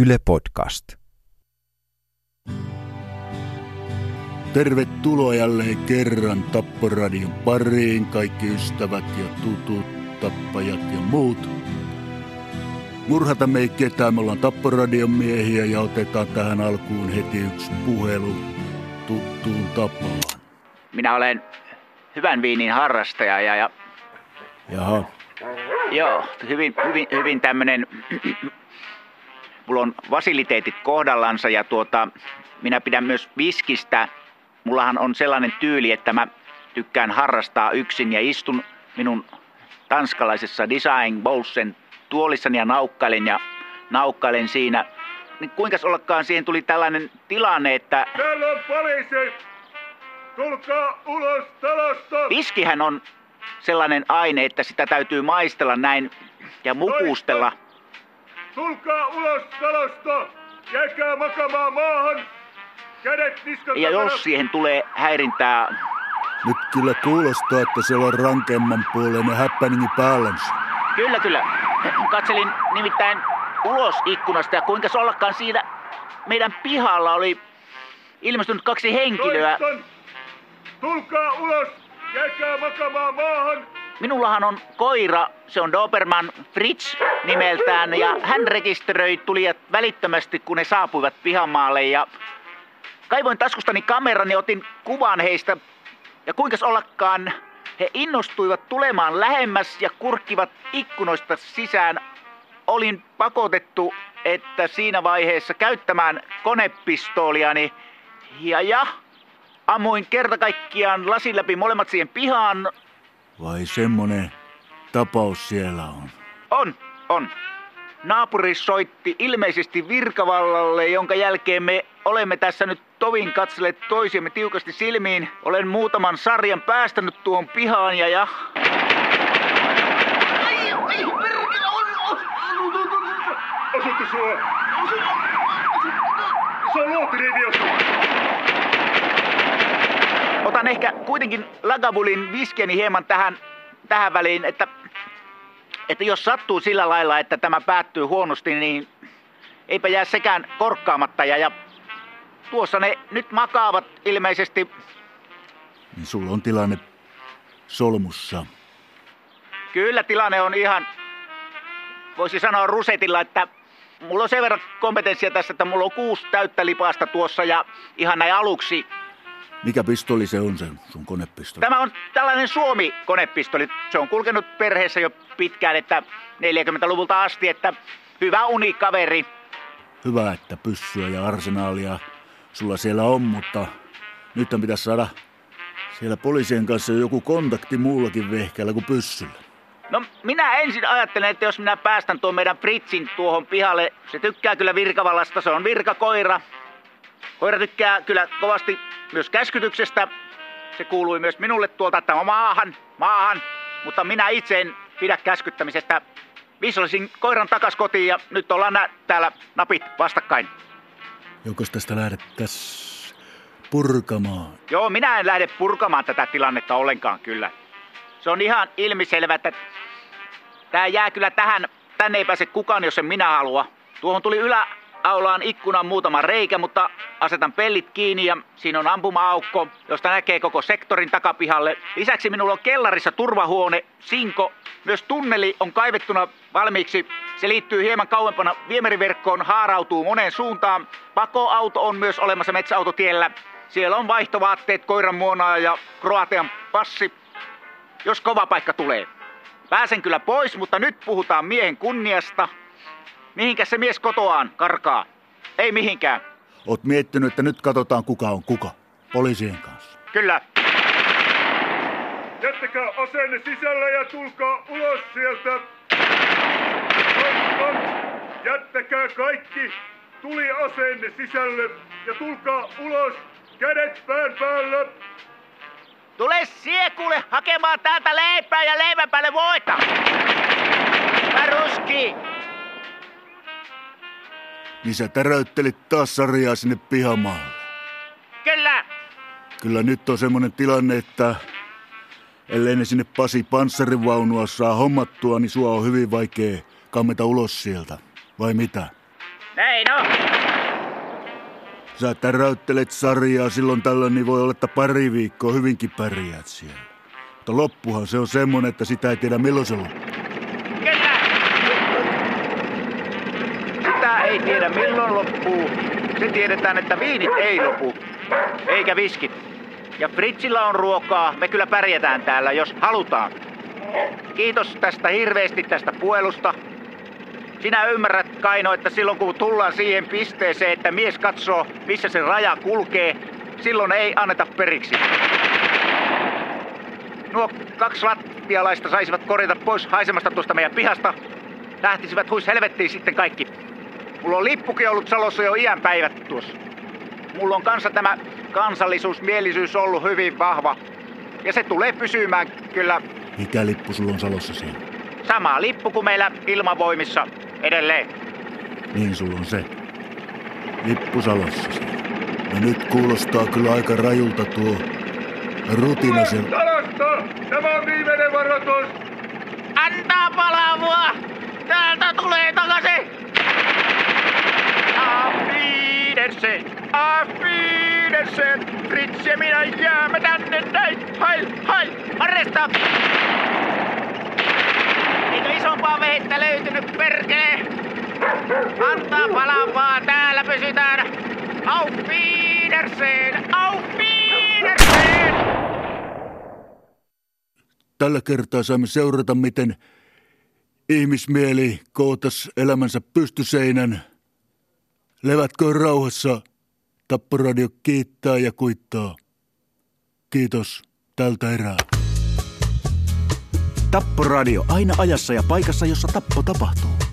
Yle Podcast. Tervetuloa jälleen kerran Tapporadion pariin, kaikki ystävät ja tutut, tappajat ja muut. Murhata ei ketään, me ollaan Tapporadion miehiä ja otetaan tähän alkuun heti yksi puhelu tuttuun tapaan. Minä olen hyvän viinin harrastaja ja, ja Jaha, joo, hyvin, hyvin, hyvin tämmönen, mulla on fasiliteetit kohdallansa ja tuota, minä pidän myös viskistä. Mullahan on sellainen tyyli, että mä tykkään harrastaa yksin ja istun minun tanskalaisessa Design Bowlsen tuolissani ja naukkailen ja naukkailen siinä. Niin kuinkas ollakaan siihen tuli tällainen tilanne, että Täällä on poliisi! Tulkaa ulos talosta! viskihän on sellainen aine, että sitä täytyy maistella näin ja mukustella. Tulkaa ulos talosta! Jääkää makamaan maahan! Kädet niskan Ja jos siihen tulee häirintää, nyt kyllä kuulostaa, että siellä on rankemman puoleinen häppäningi päällänsä. kyllä kyllä. Katselin nimittäin ulos ikkunasta ja kuinka ollakaan siinä meidän pihalla oli ilmestynyt kaksi henkilöä. Toistan! Tulkaa ulos! Jääkää makamaan maahan! Minullahan on koira, se on Doberman Fritz nimeltään ja hän rekisteröi tulijat välittömästi kun ne saapuivat pihamaalle. Ja kaivoin taskustani kameran ja otin kuvan heistä. Ja kuinkas ollakaan he innostuivat tulemaan lähemmäs ja kurkkivat ikkunoista sisään. Olin pakotettu, että siinä vaiheessa käyttämään konepistooliani. Ja ja ammuin kerta kaikkiaan lasin läpi molemmat siihen pihaan Vai semmonen tapaus siellä on? On, on. Naapuri soitti ilmeisesti virkavallalle, jonka jälkeen me olemme tässä nyt tovin katselleet toisiamme tiukasti silmiin. Olen muutaman sarjan päästänyt tuon pihaan ja ja... Asutte sua! Se on luotinen idiotti! Otan ehkä kuitenkin Lagavulin viskeni hieman tähän, tähän väliin, että, että jos sattuu sillä lailla, että tämä päättyy huonosti, niin eipä jää sekään korkkaamatta. Ja, ja tuossa ne nyt makaavat ilmeisesti Niin sulla on tilanne solmussa. Kyllä tilanne on ihan, voisi sanoa rusetilla, että mulla on sen verran kompetenssia tässä, että mulla on kuusi täyttä lipasta tuossa ja ihan näin aluksi. Mikä pistoli se on se sun konepistoli? Tämä on tällainen Suomi-konepistoli. Se on kulkenut perheessä jo pitkään, että 40-luvulta asti, että hyvä unikaveri. Hyvä, että pyssyä ja arsenaalia sulla siellä on, mutta nyt pitäisi saada siellä poliisien kanssa joku kontakti muullakin vehkeellä kuin pyssyllä. No minä ensin ajattelen, että jos minä päästän tuon meidän Fritzin tuohon pihalle, se tykkää kyllä virkavallasta, se on virkakoira. Koira tykkää kyllä kovasti myös käskytyksestä. Se kuului myös minulle tuolta, että maahan, maahan. Mutta minä itse en pidä käskyttämisestä. Visolisin koiran takas kotiin ja nyt ollaan nä- täällä napit vastakkain. Jokos tästä lähdettäis purkamaan? Joo, minä en lähde purkamaan tätä tilannetta ollenkaan kyllä. Se on ihan ilmiselvä, että tämä jää kyllä tähän. Tänne ei pääse kukaan, jos en minä halua. Tuohon tuli yläaulaan ikkunan muutama reikä, mutta asetan pellit kiinni ja siinä on ampuma-aukko, josta näkee koko sektorin takapihalle. Lisäksi minulla on kellarissa turvahuone, sinko. Myös tunneli on kaivettuna valmiiksi. Se liittyy hieman kauempana viemäriverkkoon, haarautuu moneen suuntaan. Pakoauto on myös olemassa metsäautotiellä. Siellä on vaihtovaatteet, koiran muonaa ja Kroatian passi, jos kova paikka tulee. Pääsen kyllä pois, mutta nyt puhutaan miehen kunniasta. Mihinkä se mies kotoaan karkaa? Ei mihinkään. Oot miettinyt, että nyt katsotaan kuka on kuka. Poliisien kanssa. Kyllä. Jättäkää aseenne sisälle ja tulkaa ulos sieltä! Toistan! Jättäkää kaikki tuli aseenne sisälle ja tulkaa ulos! Kädet pään päällä! Tule siekulle hakemaan täältä leipää ja leivän päälle voita. Ruski. Niin sä täräyttelit taas sarjaa sinne pihamaalle. Kyllä. Kyllä nyt on semmonen tilanne, että ellei ne sinne Pasi panssarivaunua saa hommattua, niin sua on hyvin vaikea kammeta ulos sieltä. Vai mitä? Näin no. Sä täräyttelet sarjaa silloin tällöin, niin voi olla, että pari viikkoa hyvinkin pärjäät siellä. Mutta loppuhan se on semmonen, että sitä ei tiedä milloin se loppuu. Kyllä. Sitä ei tiedä milloin loppuu. Se tiedetään, että viinit ei lopu. Eikä viskit. Ja Fritzillä on ruokaa. Me kyllä pärjätään täällä, jos halutaan. Kiitos tästä hirveästi tästä puelusta. Sinä ymmärrät, Kaino, että silloin kun tullaan siihen pisteeseen, että mies katsoo, missä se raja kulkee, silloin ei anneta periksi. Nuo kaksi latvialaista saisivat korjata pois haisemasta tuosta meidän pihasta. Lähtisivät huis helvettiin sitten kaikki. Mulla on lippukin ollut Salossa jo iän päivät tuossa. Mulla on kanssa tämä kansallisuus, mielisyys ollut hyvin vahva. Ja se tulee pysymään kyllä Mikä lippu sulla on Salossa siellä? sama lippu kuin meillä ilmavoimissa edelleen. Niin sulla on se. Lippu Salossa siellä. No nyt kuulostaa kyllä aika rajulta tuo rutina siellä. Talasta! Tämä on viimeinen varoitus! Antaa palavua! Täältä tulee takaisin! Auf Wiedersehen! Auf Wiedersehen! Fritz minä jäämme tänne näin! Hail, hail! Arresta! Eikö isompaa vehettä löytynyt perkele? Antaa palavaa, täällä pysytään! Auf Wiedersehen! Auf Wiedersehen! Tällä kertaa saamme seurata, miten ihmismieli kootas elämänsä pystyseinän. Levätkö rauhassa? Tapporadio kiittää ja kuittaa. Kiitos tältä erää. Tapporadio aina ajassa ja paikassa, jossa tappo tapahtuu.